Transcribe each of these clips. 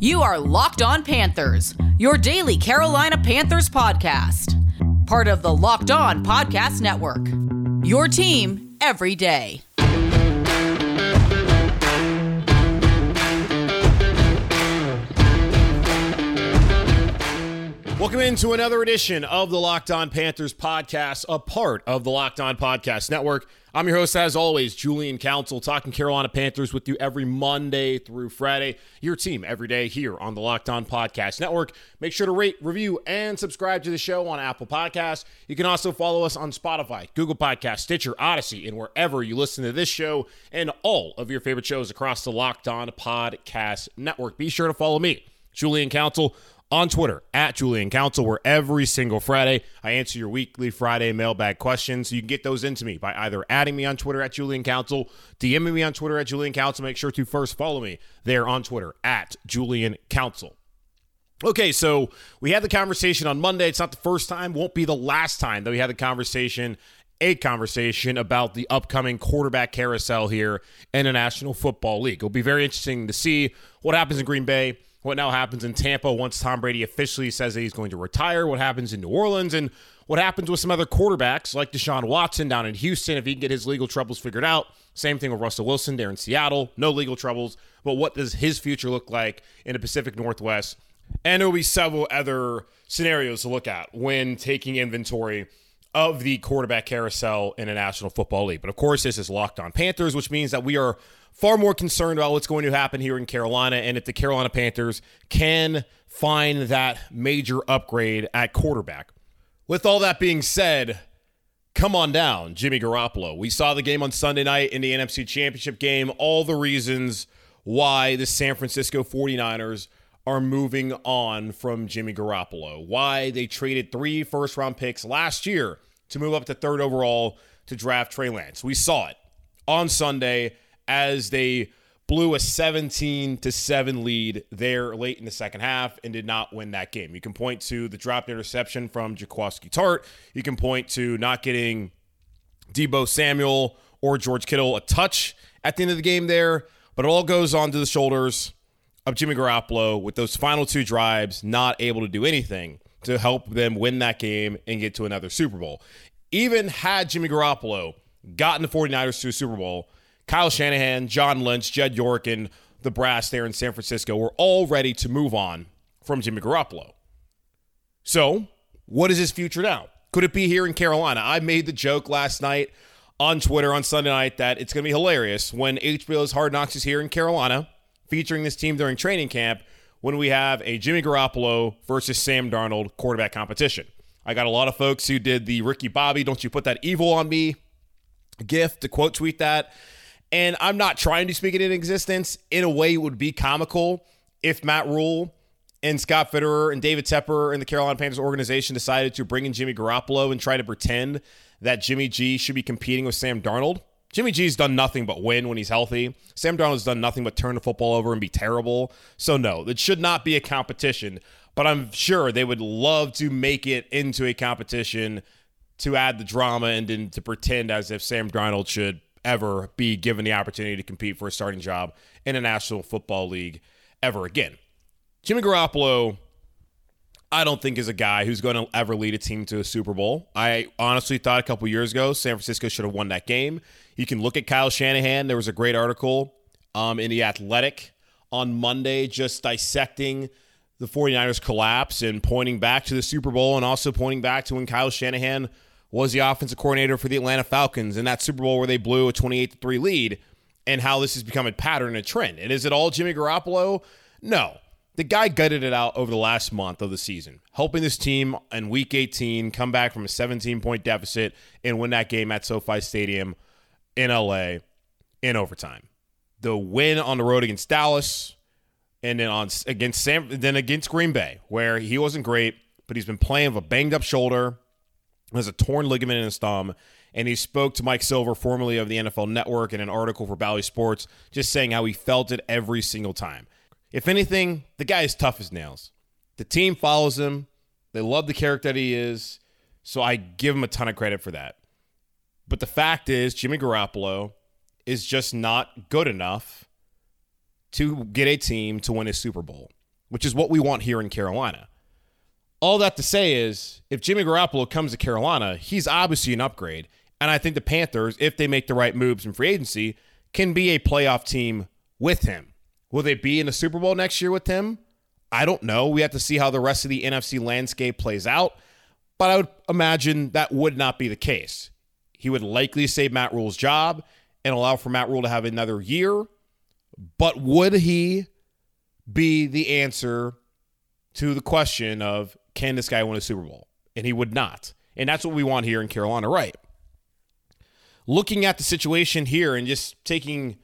You are Locked On Panthers, your daily Carolina Panthers podcast. Part of the Locked On Podcast Network. Your team every day. Welcome into another edition of the Locked On Panthers podcast, a part of the Locked On Podcast Network. I'm your host, as always, Julian Council, talking Carolina Panthers with you every Monday through Friday. Your team every day here on the Locked On Podcast Network. Make sure to rate, review, and subscribe to the show on Apple Podcasts. You can also follow us on Spotify, Google Podcasts, Stitcher, Audacy, and wherever you listen to this show and all of your favorite shows across the Locked On Podcast Network. Be sure to follow me, Julian Council on Twitter at Julian Council, where every single Friday I answer your weekly Friday mailbag questions. So you can get those into me by either adding me on Twitter at Julian Council, DMing me on Twitter at Julian Council. Make sure to first follow me there on Twitter at Julian Council. Okay, so we had the conversation on Monday. It's not the first time, won't be the last time that we had the conversation, a conversation about the upcoming quarterback carousel here in the National Football League. It'll be very interesting to see what happens in Green Bay what now happens in Tampa once Tom Brady officially says that he's going to retire, what happens in New Orleans, and what happens with some other quarterbacks like Deshaun Watson down in Houston if he can get his legal troubles figured out. Same thing with Russell Wilson there in Seattle, no legal troubles. But what does his future look like in the Pacific Northwest? And there will be several other scenarios to look at when taking inventory of the quarterback carousel in a National Football League. But of course, this is Locked On Panthers, which means that we are far more concerned about what's going to happen here in Carolina and if the Carolina Panthers can find that major upgrade at quarterback. With all that being said, come on down, Jimmy Garoppolo. We saw the game on Sunday night in the NFC Championship game, all the reasons why the San Francisco 49ers are moving on from Jimmy Garoppolo, why they traded three first round picks last year to move up to third overall to draft Trey Lance. We saw it on Sunday as they blew a 17 to 7 lead there late in the second half and did not win that game. You can point to the dropped interception from Jaquiski Tartt. You can point to not getting Deebo Samuel or George Kittle a touch at the end of the game there, but it all goes on to the shoulders of Jimmy Garoppolo with those final two drives not able to do anything to help them win that game and get to another Super Bowl. Even had Jimmy Garoppolo gotten the 49ers to a Super Bowl, Kyle Shanahan, John Lynch, Jed York, and the brass there in San Francisco were all ready to move on from Jimmy Garoppolo. So, what is his future now? Could it be here in Carolina? I made the joke last night on Twitter on Sunday night that it's going to be hilarious when HBO's Hard Knocks is here in Carolina, featuring this team during training camp, when we have a Jimmy Garoppolo versus Sam Darnold quarterback competition. I got a lot of folks who did the Ricky Bobby, don't you put that evil on me gift to quote tweet that. And I'm not trying to speak it in existence. In a way, it would be comical if Matt Rhule and Scott Fitterer and David Tepper and the Carolina Panthers organization decided to bring in Jimmy Garoppolo and try to pretend that Jimmy G should be competing with Sam Darnold. Jimmy G's done nothing but win when he's healthy. Sam Darnold's done nothing but turn the football over and be terrible. So, no, it should not be a competition, but I'm sure they would love to make it into a competition to add the drama and then to pretend as if Sam Darnold should ever be given the opportunity to compete for a starting job in a National Football League ever again. Jimmy Garoppolo, I don't think is a guy who's going to ever lead a team to a Super Bowl. I honestly thought a couple years ago San Francisco should have won that game. You can look at Kyle Shanahan. There was a great article um, in The Athletic on Monday just dissecting the 49ers collapse and pointing back to the Super Bowl and also pointing back to when Kyle Shanahan – was the offensive coordinator for the Atlanta Falcons in that Super Bowl where they blew a 28 3 lead and how this has become a pattern a trend. And is it all Jimmy Garoppolo? No. The guy gutted it out over the last month of the season, helping this team in week 18 come back from a 17 point deficit and win that game at SoFi Stadium in LA in overtime. The win on the road against Dallas and then on against Sam then against Green Bay, where he wasn't great, but he's been playing with a banged up shoulder, has a torn ligament in his thumb, and he spoke to Mike Silver, formerly of the NFL Network, in an article for Bally Sports, just saying how he felt it every single time. If anything, the guy is tough as nails. The team follows him. They love the character that he is. So I give him a ton of credit for that. But the fact is, Jimmy Garoppolo is just not good enough to get a team to win a Super Bowl, which is what we want here in Carolina. All that to say is, if Jimmy Garoppolo comes to Carolina, he's obviously an upgrade. And I think the Panthers, if they make the right moves in free agency, can be a playoff team with him. Will they be in the Super Bowl next year with him? I don't know. We have to see how the rest of the NFC landscape plays out. But I would imagine that would not be the case. He would likely save Matt Rhule's job and allow for Matt Rhule to have another year. But would he be the answer to the question of can this guy win a Super Bowl? And he would not. And that's what we want here in Carolina, right? Looking at the situation here and just taking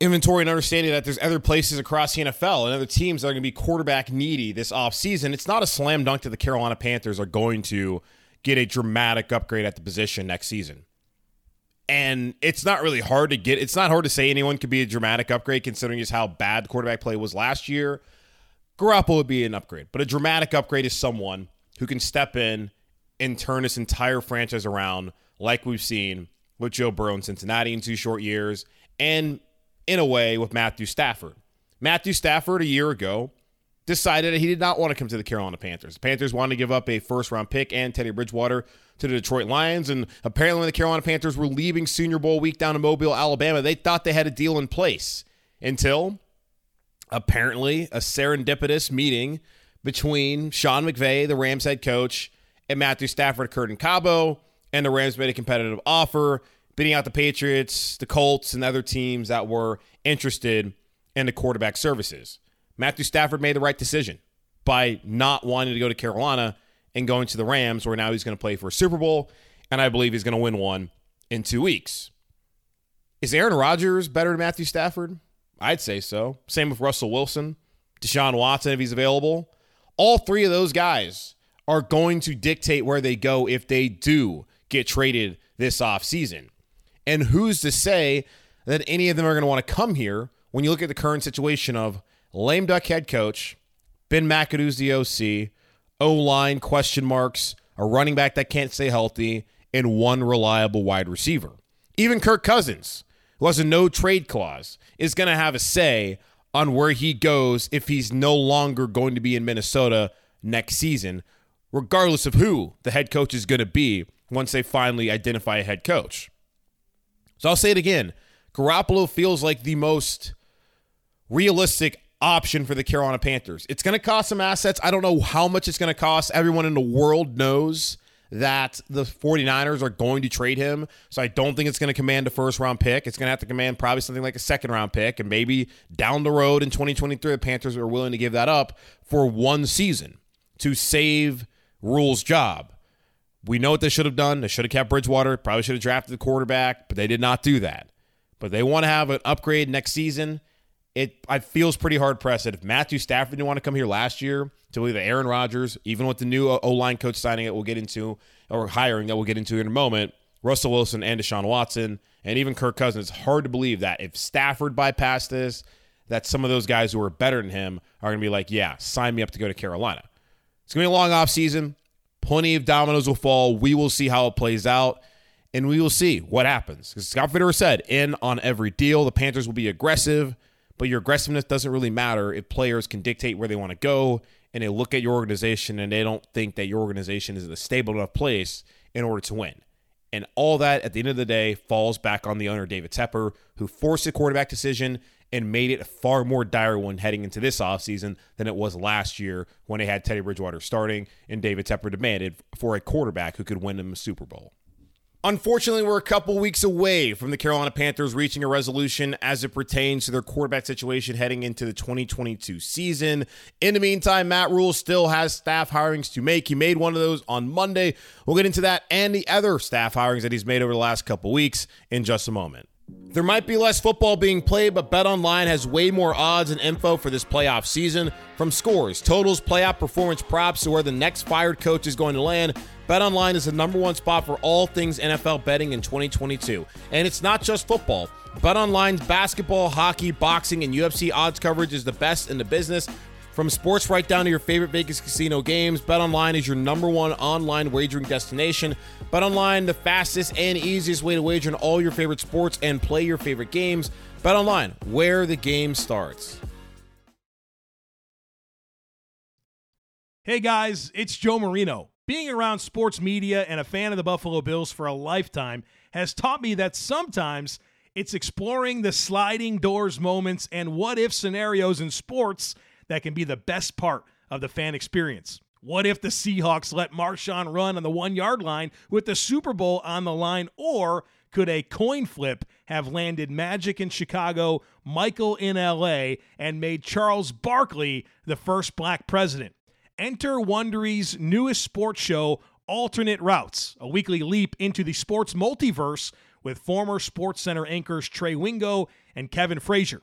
inventory and understanding that there's other places across the NFL and other teams that are going to be quarterback needy this offseason, it's not a slam dunk that the Carolina Panthers are going to get a dramatic upgrade at the position next season. And it's not really hard to get. It's not hard to say anyone could be a dramatic upgrade considering just how bad the quarterback play was last year. Garoppolo would be an upgrade, but a dramatic upgrade is someone who can step in and turn this entire franchise around, like we've seen with Joe Burrow in Cincinnati in two short years, and in a way with Matthew Stafford. Matthew Stafford a year ago decided that he did not want to come to the Carolina Panthers. The Panthers wanted to give up a first round pick and Teddy Bridgewater to the Detroit Lions. And apparently, when the Carolina Panthers were leaving Senior Bowl week down in Mobile, Alabama, they thought they had a deal in place until apparently a serendipitous meeting between Sean McVay, the Rams head coach, and Matthew Stafford occurred in Cabo. And the Rams made a competitive offer beating out the Patriots, the Colts, and other teams that were interested in the quarterback services. Matthew Stafford made the right decision by not wanting to go to Carolina and going to the Rams, where now he's going to play for a Super Bowl, and I believe he's going to win one in two weeks. Is Aaron Rodgers better than Matthew Stafford? I'd say so. Same with Russell Wilson, Deshaun Watson, if he's available. All three of those guys are going to dictate where they go if they do get traded this offseason. And who's to say that any of them are going to want to come here when you look at the current situation of lame duck head coach, Ben McAdoo's the OC, O line question marks, a running back that can't stay healthy, and one reliable wide receiver. Even Kirk Cousins, who has a no trade clause, is going to have a say on where he goes if he's no longer going to be in Minnesota next season, regardless of who the head coach is going to be once they finally identify a head coach. So I'll say it again. Garoppolo feels like the most realistic option for the Carolina Panthers. It's going to cost some assets. I don't know how much it's going to cost. Everyone in the world knows that the 49ers are going to trade him. So I don't think it's going to command a first round pick. It's going to have to command probably something like a second round pick. And maybe down the road in 2023, the Panthers are willing to give that up for one season to save Rhule's job. We know what they should have done. They should have kept Bridgewater. Probably should have drafted the quarterback, but they did not do that. But they want to have an upgrade next season. It I feels pretty hard pressed that if Matthew Stafford didn't want to come here last year to believe that Aaron Rodgers, even with the new uh, O line coach signing that we'll get into or hiring that we'll get into in a moment, Russell Wilson and Deshaun Watson, and even Kirk Cousins. It's hard to believe that if Stafford bypassed this, that some of those guys who are better than him are going to be like, yeah, sign me up to go to Carolina. It's going to be a long offseason. Plenty of dominoes will fall. We will see how it plays out, and we will see what happens. Because Scott Fitterer said, in on every deal, the Panthers will be aggressive, but your aggressiveness doesn't really matter if players can dictate where they want to go and they look at your organization and they don't think that your organization is in a stable enough place in order to win. And all that at the end of the day falls back on the owner, David Tepper, who forced a quarterback decision and made it a far more dire one heading into this offseason than it was last year when they had Teddy Bridgewater starting and David Tepper demanded for a quarterback who could win them a Super Bowl. Unfortunately, we're a couple weeks away from the Carolina Panthers reaching a resolution as it pertains to their quarterback situation heading into the 2022 season. In the meantime, Matt Rhule still has staff hirings to make. He made one of those on Monday. We'll get into that and the other staff hirings that he's made over the last couple weeks in just a moment. There might be less football being played, but BetOnline has way more odds and info for this playoff season. From scores, totals, playoff performance props to where the next fired coach is going to land, BetOnline is the number one spot for all things NFL betting in 2022. And it's not just football. BetOnline's basketball, hockey, boxing, and UFC odds coverage is the best in the business. From sports right down to your favorite Vegas casino games, BetOnline is your number one online wagering destination. BetOnline, the fastest and easiest way to wager on all your favorite sports and play your favorite games. BetOnline, where the game starts. Hey guys, it's Joe Marino. Being around sports media and a fan of the Buffalo Bills for a lifetime has taught me that sometimes it's exploring the sliding doors moments and what if scenarios in sports that can be the best part of the fan experience. What if the Seahawks let Marshawn run on the one yard line with the Super Bowl on the line? Or could a coin flip have landed Magic in Chicago, Michael in LA, and made Charles Barkley the first black president? Enter Wondery's newest sports show, Alternate Routes, a weekly leap into the sports multiverse with former Sports Center anchors Trey Wingo and Kevin Frazier.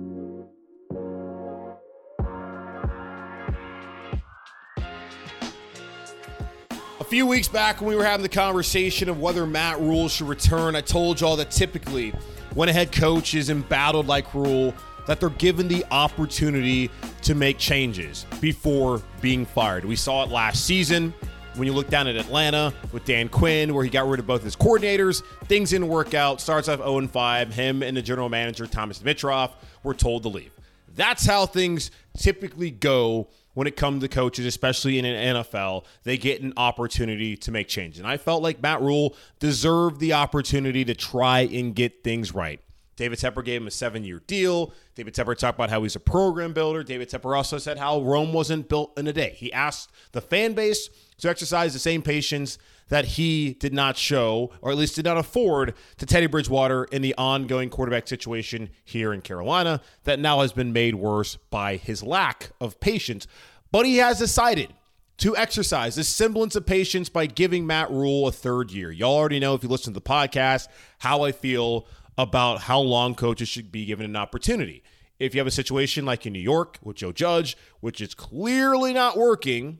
Few weeks back, when we were having the conversation of whether Matt Rhule should return, I told y'all that typically when a head coach is embattled like Rhule, that they're given the opportunity to make changes before being fired. We saw it last season when you look down at Atlanta with Dan Quinn, where he got rid of both his coordinators. Things didn't work out. Starts off 0 5. Him and the general manager, Thomas Dimitroff, were told to leave. That's how things typically go when it comes to coaches, especially in an NFL, they get an opportunity to make changes. And I felt like Matt Rhule deserved the opportunity to try and get things right. David Tepper gave him a seven year deal. David Tepper talked about how he's a program builder. David Tepper also said how Rome wasn't built in a day. He asked the fan base to exercise the same patience that he did not show, or at least did not afford, to Teddy Bridgewater in the ongoing quarterback situation here in Carolina that now has been made worse by his lack of patience. But he has decided to exercise this semblance of patience by giving Matt Rhule a third year. Y'all already know if you listen to the podcast how I feel about how long coaches should be given an opportunity. If you have a situation like in New York with Joe Judge, which is clearly not working,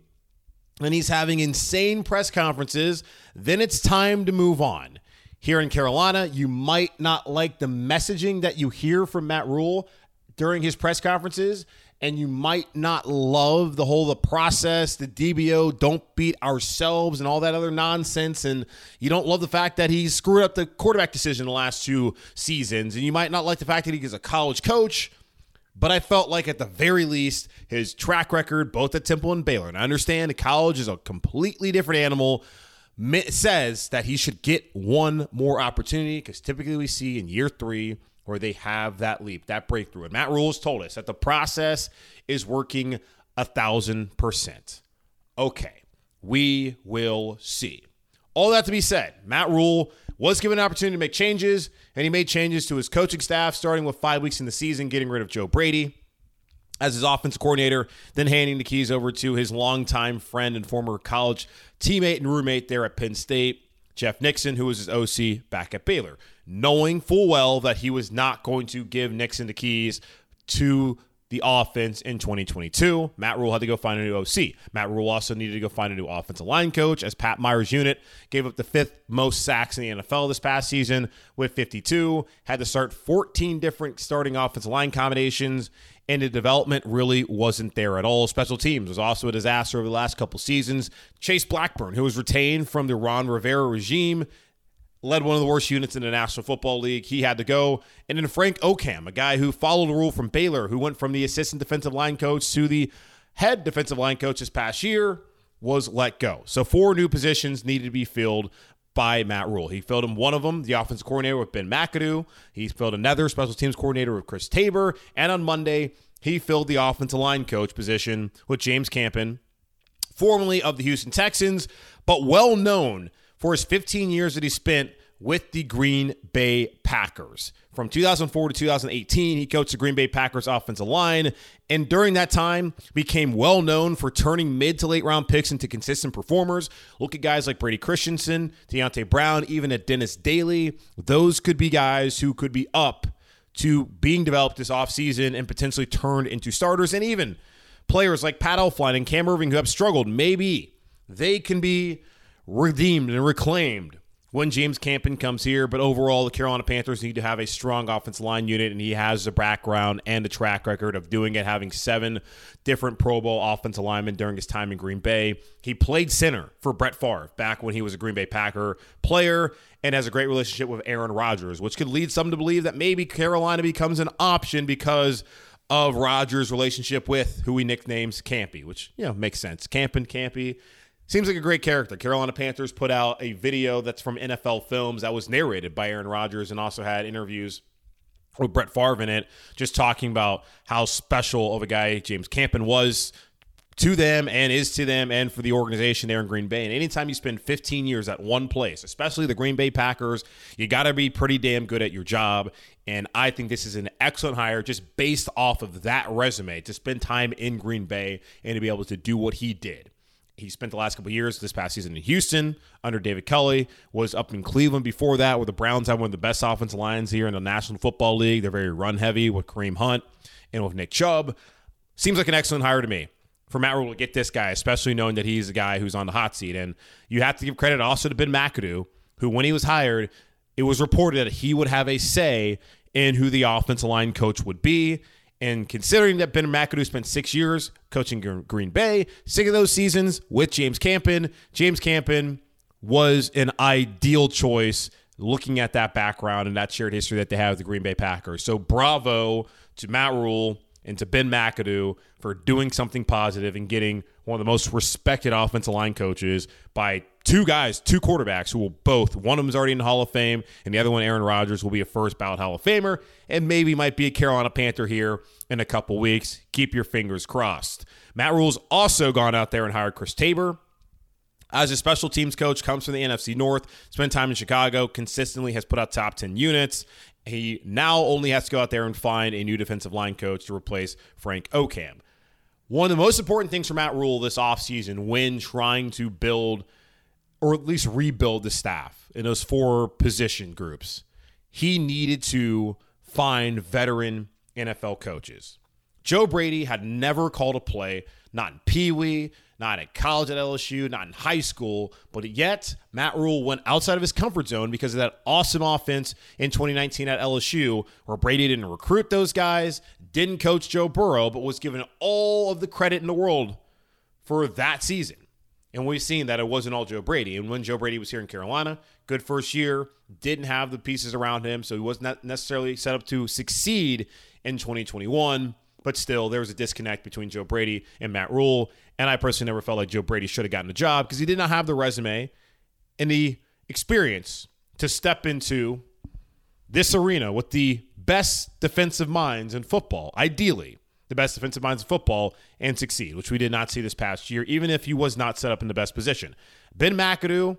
and he's having insane press conferences, then it's time to move on. Here in Carolina, you might not like the messaging that you hear from Matt Rhule during his press conferences, and you might not love the whole the process, the DBO, don't beat ourselves, and all that other nonsense. And you don't love the fact that he screwed up the quarterback decision the last two seasons, and you might not like the fact that he is a college coach. But I felt like at the very least, his track record, both at Temple and Baylor, and I understand college is a completely different animal, says that he should get one more opportunity because typically we see in year three where they have that leap, that breakthrough. And Matt Rhule's told us that the process is working a thousand percent. Okay, we will see. All that to be said, Matt Rhule was given an opportunity to make changes, and he made changes to his coaching staff, starting with five weeks in the season, getting rid of Joe Brady as his offensive coordinator, then handing the keys over to his longtime friend and former college teammate and roommate there at Penn State, Jeff Nixon, who was his OC back at Baylor, knowing full well that he was not going to give Nixon the keys to the offense in 2022. Matt Rhule had to go find a new OC. Matt Rhule also needed to go find a new offensive line coach as Pat Meyer's unit gave up the fifth most sacks in the NFL this past season with 52. Had to start 14 different starting offensive line combinations and the development really wasn't there at all. Special teams was also a disaster over the last couple seasons. Chase Blackburn, who was retained from the Ron Rivera regime, led one of the worst units in the National Football League. He had to go. And then Frank Okam, a guy who followed the Rhule from Baylor, who went from the assistant defensive line coach to the head defensive line coach this past year, was let go. So four new positions needed to be filled by Matt Rhule. He filled in one of them, the offensive coordinator with Ben McAdoo. He filled another special teams coordinator with Chris Tabor. And on Monday, he filled the offensive line coach position with James Campen, formerly of the Houston Texans, but well known for his 15 years that he spent with the Green Bay Packers. From 2004 to 2018, he coached the Green Bay Packers offensive line, and during that time became well known for turning mid to late round picks into consistent performers. Look at guys like Brady Christensen, Deonte Brown, even at Dennis Daly. Those could be guys who could be up to being developed this offseason and potentially turned into starters, and even players like Pat Elflein and Cam Erving who have struggled. Maybe they can be redeemed and reclaimed when James Campen comes here. But overall, the Carolina Panthers need to have a strong offensive line unit, and he has the background and the track record of doing it, having seven different Pro Bowl offensive linemen during his time in Green Bay. He played center for Brett Favre back when he was a Green Bay Packer player and has a great relationship with Aaron Rodgers, which could lead some to believe that maybe Carolina becomes an option because of Rodgers' relationship with who he nicknames Campy, which, you know, makes sense. Camping, Campy. Seems like a great character. Carolina Panthers put out a video that's from NFL Films that was narrated by Aaron Rodgers and also had interviews with Brett Favre in it, just talking about how special of a guy James Campen was to them and is to them and for the organization there in Green Bay. And anytime you spend 15 years at one place, especially the Green Bay Packers, you got to be pretty damn good at your job. And I think this is an excellent hire just based off of that resume to spend time in Green Bay and to be able to do what he did. He spent the last couple years this past season in Houston under David Culley, was up in Cleveland before that, where the Browns have one of the best offensive lines here in the National Football League. They're very run heavy with Kareem Hunt and with Nick Chubb. Seems like an excellent hire to me for Matt Rhule to get this guy, especially knowing that he's a guy who's on the hot seat. And you have to give credit also to Ben McAdoo, who, when he was hired, it was reported that he would have a say in who the offensive line coach would be. And considering that Ben McAdoo spent six years coaching Green Bay, six of those seasons with James Campen, James Campen was an ideal choice looking at that background and that shared history that they have with the Green Bay Packers. So bravo to Matt Rhule and to Ben McAdoo for doing something positive and getting one of the most respected offensive line coaches by two guys, two quarterbacks who will both, one of them's already in the Hall of Fame, and the other one, Aaron Rodgers, will be a first ballot Hall of Famer, and maybe might be a Carolina Panther here in a couple weeks. Keep your fingers crossed. Matt Rhule's also gone out there and hired Chris Tabor. As a special teams coach, comes from the NFC North, spent time in Chicago, consistently has put out top 10 units, he now only has to go out there and find a new defensive line coach to replace Frank Okam. One of the most important things for Matt Rhule this offseason when trying to build or at least rebuild the staff in those four position groups, he needed to find veteran NFL coaches. Joe Brady had never called a play, not in Pee Wee, not at college at LSU, not in high school, but yet Matt Rhule went outside of his comfort zone because of that awesome offense in 2019 at LSU, where Brady didn't recruit those guys, didn't coach Joe Burrow, but was given all of the credit in the world for that season. And we've seen that it wasn't all Joe Brady. And when Joe Brady was here in Carolina, good first year, didn't have the pieces around him, so he was not necessarily set up to succeed in 2021. But still, there was a disconnect between Joe Brady and Matt Rhule. And I personally never felt like Joe Brady should have gotten the job because he did not have the resume and the experience to step into this arena with the best defensive minds in football, ideally, the best defensive minds in football, and succeed, which we did not see this past year, even if he was not set up in the best position. Ben McAdoo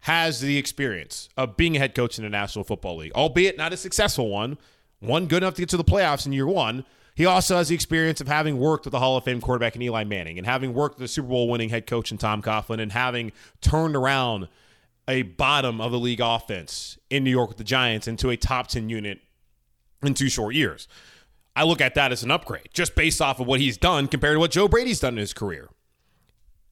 has the experience of being a head coach in the National Football League, albeit not a successful one, one good enough to get to the playoffs in year one, he also has the experience of having worked with the Hall of Fame quarterback in Eli Manning and having worked with the Super Bowl winning head coach in Tom Coughlin and having turned around a bottom of the league offense in New York with the Giants into a top 10 unit in two short years. I look at that as an upgrade just based off of what he's done compared to what Joe Brady's done in his career.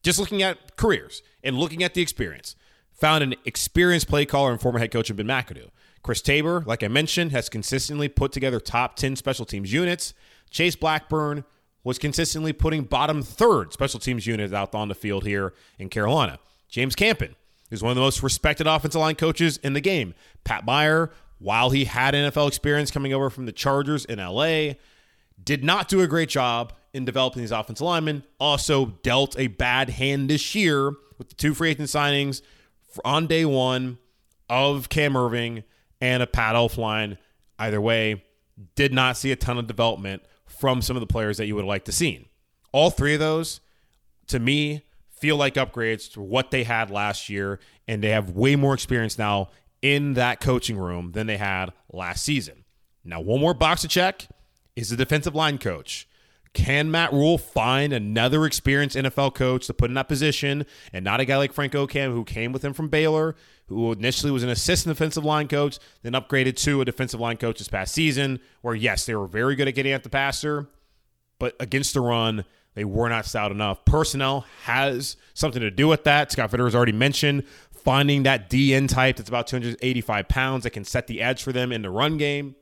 Just looking at careers and looking at the experience. Found an experienced play caller and former head coach in Ben McAdoo. Chris Tabor, like I mentioned, has consistently put together top 10 special teams units. Chase Blackburn was consistently putting bottom third special teams units out on the field here in Carolina. James Campen is one of the most respected offensive line coaches in the game. Pat Meyer, while he had NFL experience coming over from the Chargers in LA, did not do a great job in developing these offensive linemen. Also dealt a bad hand this year with the two free agent signings on day one of Cam Erving and a Pat Elflein. Either way, did not see a ton of development from some of the players that you would like to see. All three of those, to me, feel like upgrades to what they had last year, and they have way more experience now in that coaching room than they had last season. Now, one more box to check is the defensive line coach. Can Matt Rhule find another experienced NFL coach to put in that position and not a guy like Frank Okam who came with him from Baylor, who initially was an assistant defensive line coach, then upgraded to a defensive line coach this past season, where yes, they were very good at getting at the passer, but against the run, they were not stout enough. Personnel has something to do with that. Scott Fitterer has already mentioned finding that DN type that's about 285 pounds that can set the edge for them in the run game.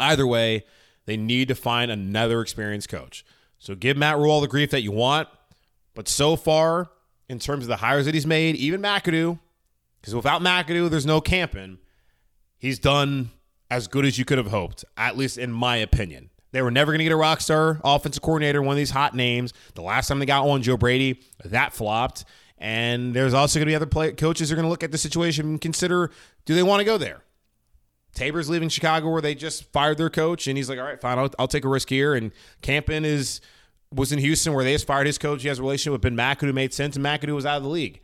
Either way, they need to find another experienced coach. So give Matt Rhule all the grief that you want. But so far, in terms of the hires that he's made, even McAdoo, because without McAdoo, there's no Campen, he's done as good as you could have hoped, at least in my opinion. They were never going to get a rock star offensive coordinator, one of these hot names. The last time they got one, Joe Brady, that flopped. And there's also going to be other play- coaches who are going to look at the situation and consider do they want to go there? Tabor's leaving Chicago where they just fired their coach, and he's like, all right, fine, I'll, I'll take a risk here. And Campen is was in Houston where they just fired his coach. He has a relationship with Ben McAdoo made sense, and McAdoo was out of the league.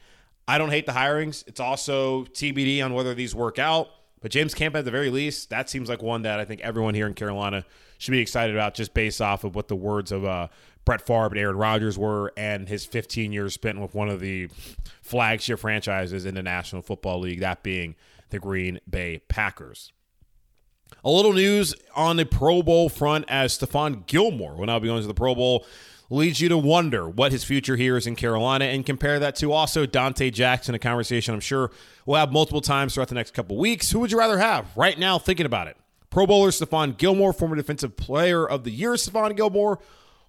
I don't hate the hirings. It's also TBD on whether these work out. But James Camp, at the very least, that seems like one that I think everyone here in Carolina should be excited about just based off of what the words of uh, Brett Favre and Aaron Rodgers were and his 15 years spent with one of the flagship franchises in the National Football League, that being the Green Bay Packers. A little news on the Pro Bowl front as Stephon Gilmore will now be going to the Pro Bowl leads you to wonder what his future here is in Carolina and compare that to also Donte Jackson, a conversation I'm sure we'll have multiple times throughout the next couple weeks. Who would you rather have right now thinking about it? Pro Bowler Stephon Gilmore, former Defensive Player of the Year Stephon Gilmore,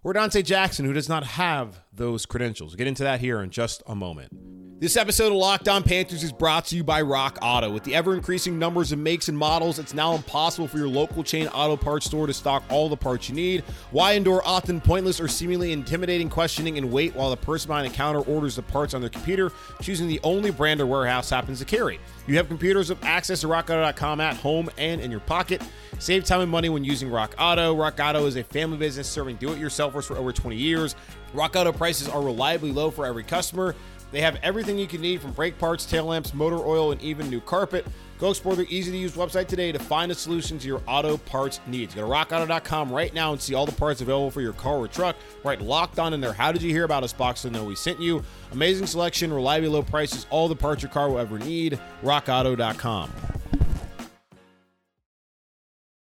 or Donte Jackson, who does not have those credentials. We'll get into that here in just a moment. This episode of Locked On Panthers is brought to you by Rock Auto. With the ever increasing numbers of makes and models, it's now impossible for your local chain auto parts store to stock all the parts you need. Why endure often pointless or seemingly intimidating questioning and wait while the person behind the counter orders the parts on their computer, choosing the only brand or warehouse happens to carry? You have computers with access to rockauto.com at home and in your pocket. Save time and money when using Rock Auto. Rock Auto is a family business serving do it yourselfers for over 20 years. Rock Auto prices are reliably low for every customer. They have everything you can need from brake parts, tail lamps, motor oil, and even new carpet. Go explore their easy to use website today to find a solution to your auto parts needs. Go to rockauto.com right now and see all the parts available for your car or truck. Right locked on in there. How did you hear about us box to know we sent you? Amazing selection, reliably low prices, all the parts your car will ever need. rockauto.com.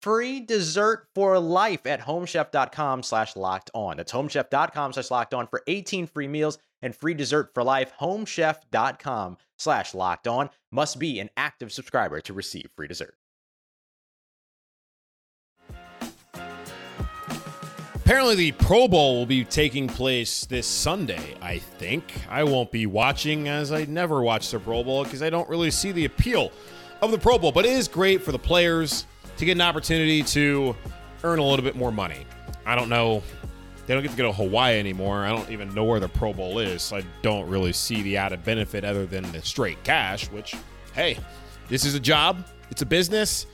free dessert for life at homechef.com slash locked on. That's homechef.com slash locked on for 18 free meals and free dessert for life. Homechef.com slash locked on must be an active subscriber to receive free dessert. Apparently, the Pro Bowl will be taking place this Sunday, I think. I won't be watching as I never watch the Pro Bowl because I don't really see the appeal of the Pro Bowl, but it is great for the players to get an opportunity to earn a little bit more money. I don't know. They don't get to go to Hawaii anymore. I don't even know where the Pro Bowl is. So I don't really see the added benefit other than the straight cash, which, hey, this is a job, it's a business.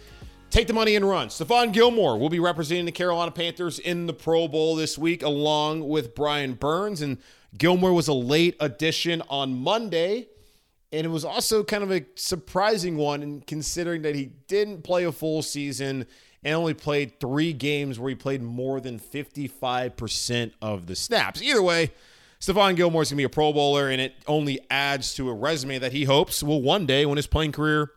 Take the money and run. Stephon Gilmore will be representing the Carolina Panthers in the Pro Bowl this week, along with Brian Burns. And Gilmore was a late addition on Monday. And it was also kind of a surprising one, in considering that he didn't play a full season and only played three games where he played more than 55% of the snaps. Either way, Stephon Gilmore is going to be a Pro Bowler, and it only adds to a resume that he hopes will one day, when his playing career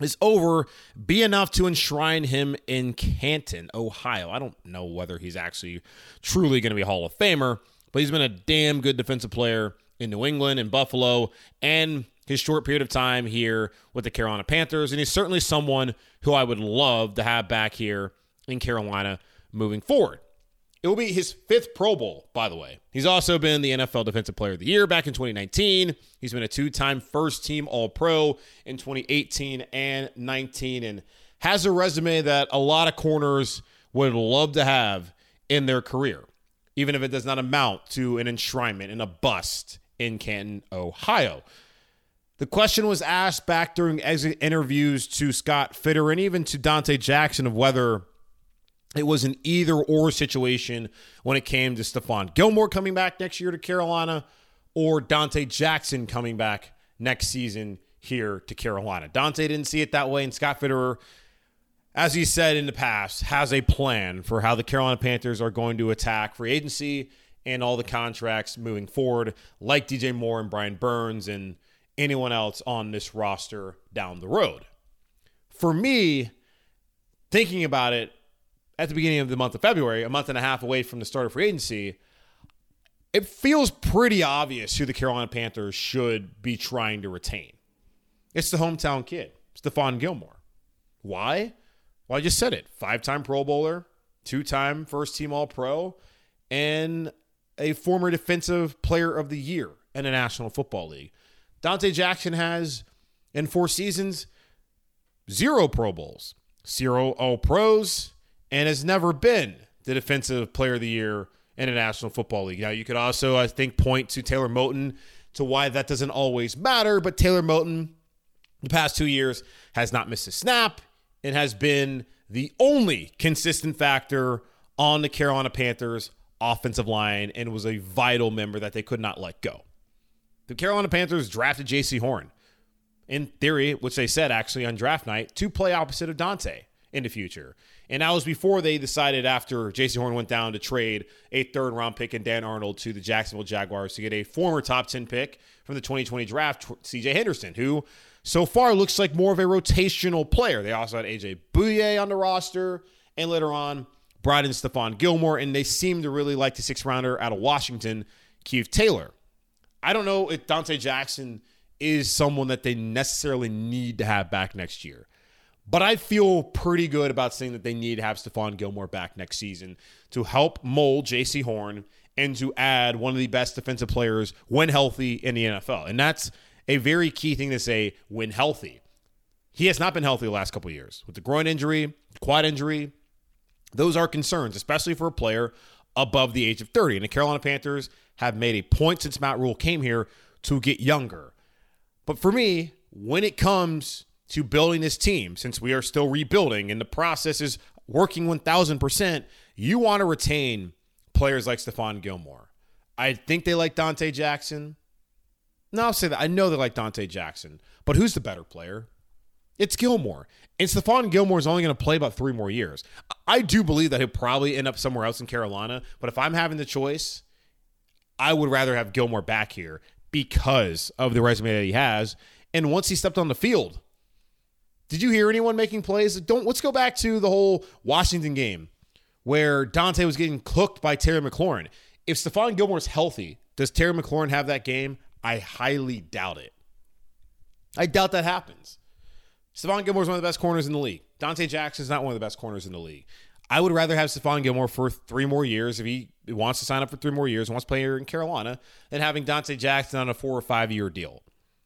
is over, be enough to enshrine him in Canton, Ohio. I don't know whether he's actually truly going to be a Hall of Famer, but he's been a damn good defensive player in New England and Buffalo and his short period of time here with the Carolina Panthers. And he's certainly someone who I would love to have back here in Carolina moving forward. It will be his fifth Pro Bowl, by the way. He's also been the NFL Defensive Player of the Year back in 2019. He's been a two time first team All Pro in 2018 and 19, and has a resume that a lot of corners would love to have in their career, even if it does not amount to an enshrinement and a bust in Canton, Ohio. The question was asked back during exit interviews to Scott Fitter and even to Donte Jackson of whether it was an either or situation when it came to Stephon Gilmore coming back next year to Carolina or Donte Jackson coming back next season here to Carolina. Donte didn't see it that way, and Scott Fitterer, as he said in the past, has a plan for how the Carolina Panthers are going to attack free agency and all the contracts moving forward, like DJ Moore and Brian Burns and anyone else on this roster down the road. For me, thinking about it at the beginning of the month of February, a month and a half away from the start of free agency, it feels pretty obvious who the Carolina Panthers should be trying to retain. It's the hometown kid, Stephon Gilmore. Why? Well, I just said it. Five time Pro Bowler, two time first team All Pro, and a former defensive player of the year in the National Football League. Donte Jackson has, in four seasons, zero Pro Bowls, zero All Pros, and has never been the Defensive Player of the Year in a National Football League. Now, you could also, I think, point to Taylor Moton to why that doesn't always matter, but Taylor Moton, the past two years, has not missed a snap and has been the only consistent factor on the Carolina Panthers offensive line and was a vital member that they could not let go. The Carolina Panthers drafted Jaycee Horn, in theory, which they said actually on draft night, to play opposite of Donte in the future. And that was before they decided after Jaycee Horn went down to trade a third round pick and Dan Arnold to the Jacksonville Jaguars to get a former top 10 pick from the 2020 draft, CJ Henderson, who so far looks like more of a rotational player. They also had AJ Bouye on the roster, and later on brought in Stephon Gilmore, and they seem to really like the six rounder out of Washington, Keith Taylor. I don't know if Donte Jackson is someone that they necessarily need to have back next year. But I feel pretty good about saying that they need to have Stephon Gilmore back next season to help mold Jaycee Horn and to add one of the best defensive players when healthy in the NFL. And that's a very key thing to say when healthy. He has not been healthy the last couple years with the groin injury, quad injury. Those are concerns, especially for a player above the age of 30. And the Carolina Panthers have made a point since Matt Rhule came here to get younger. But for me, when it comes to building this team since we are still rebuilding and the process is working 1000%, you want to retain players like Stephon Gilmore. I think they like Donte Jackson. No, I'll say that. I know they like Donte Jackson, but who's the better player? It's Gilmore. And Stephon Gilmore is only going to play about three more years. I do believe that he'll probably end up somewhere else in Carolina, but if I'm having the choice, I would rather have Gilmore back here because of the resume that he has. And once he stepped on the field, did you hear anyone making plays? Don't let's go back to the whole Washington game where Donte was getting cooked by Terry McLaurin. If Stephon Gilmore's healthy, does Terry McLaurin have that game? I highly doubt it. I doubt that happens. Stephon Gilmore is one of the best corners in the league. Donte Jackson is not one of the best corners in the league. I would rather have Stephon Gilmore for three more years if he wants to sign up for three more years, wants to play here in Carolina, than having Donte Jackson on a four or five year deal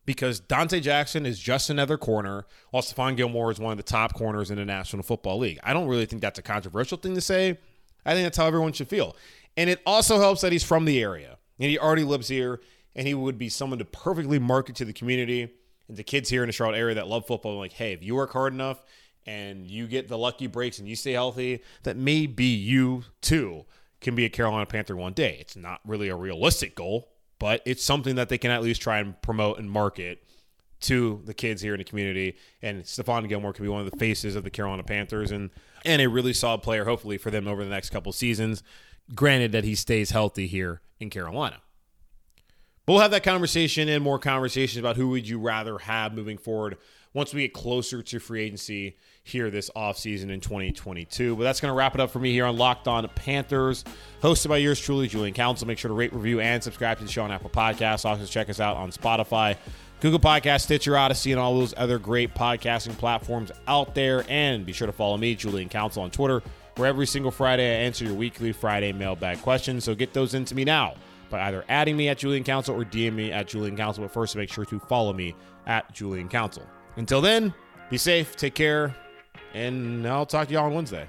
because Donte Jackson is just another corner, while Stephon Gilmore is one of the top corners in the National Football League. I don't really think that's a controversial thing to say. I think that's how everyone should feel. And it also helps that he's from the area and he already lives here and he would be someone to perfectly market to the community and the kids here in the Charlotte area that love football. Like, hey, if you work hard enough and you get the lucky breaks and you stay healthy, that may be you too can be a Carolina Panther one day. It's not really a realistic goal, but it's something that they can at least try and promote and market to the kids here in the community. And Stephon Gilmore could be one of the faces of the Carolina Panthers and and a really solid player, hopefully, for them over the next couple seasons. Granted that he stays healthy here in Carolina. But we'll have that conversation and more conversations about who would you rather have moving forward once we get closer to free agency here this offseason in 2022. But that's going to wrap it up for me here on Locked On Panthers, hosted by yours truly, Julian Council. Make sure to rate, review, and subscribe to the show on Apple Podcasts. Also, check us out on Spotify, Google Podcast, Stitcher, Audacy, and all those other great podcasting platforms out there. And be sure to follow me, Julian Council, on Twitter, where every single Friday I answer your weekly Friday mailbag questions. So get those into me now by either adding me at Julian Council or DM me at Julian Council. But first, make sure to follow me at Julian Council. Until then, be safe, take care, and I'll talk to y'all on Wednesday.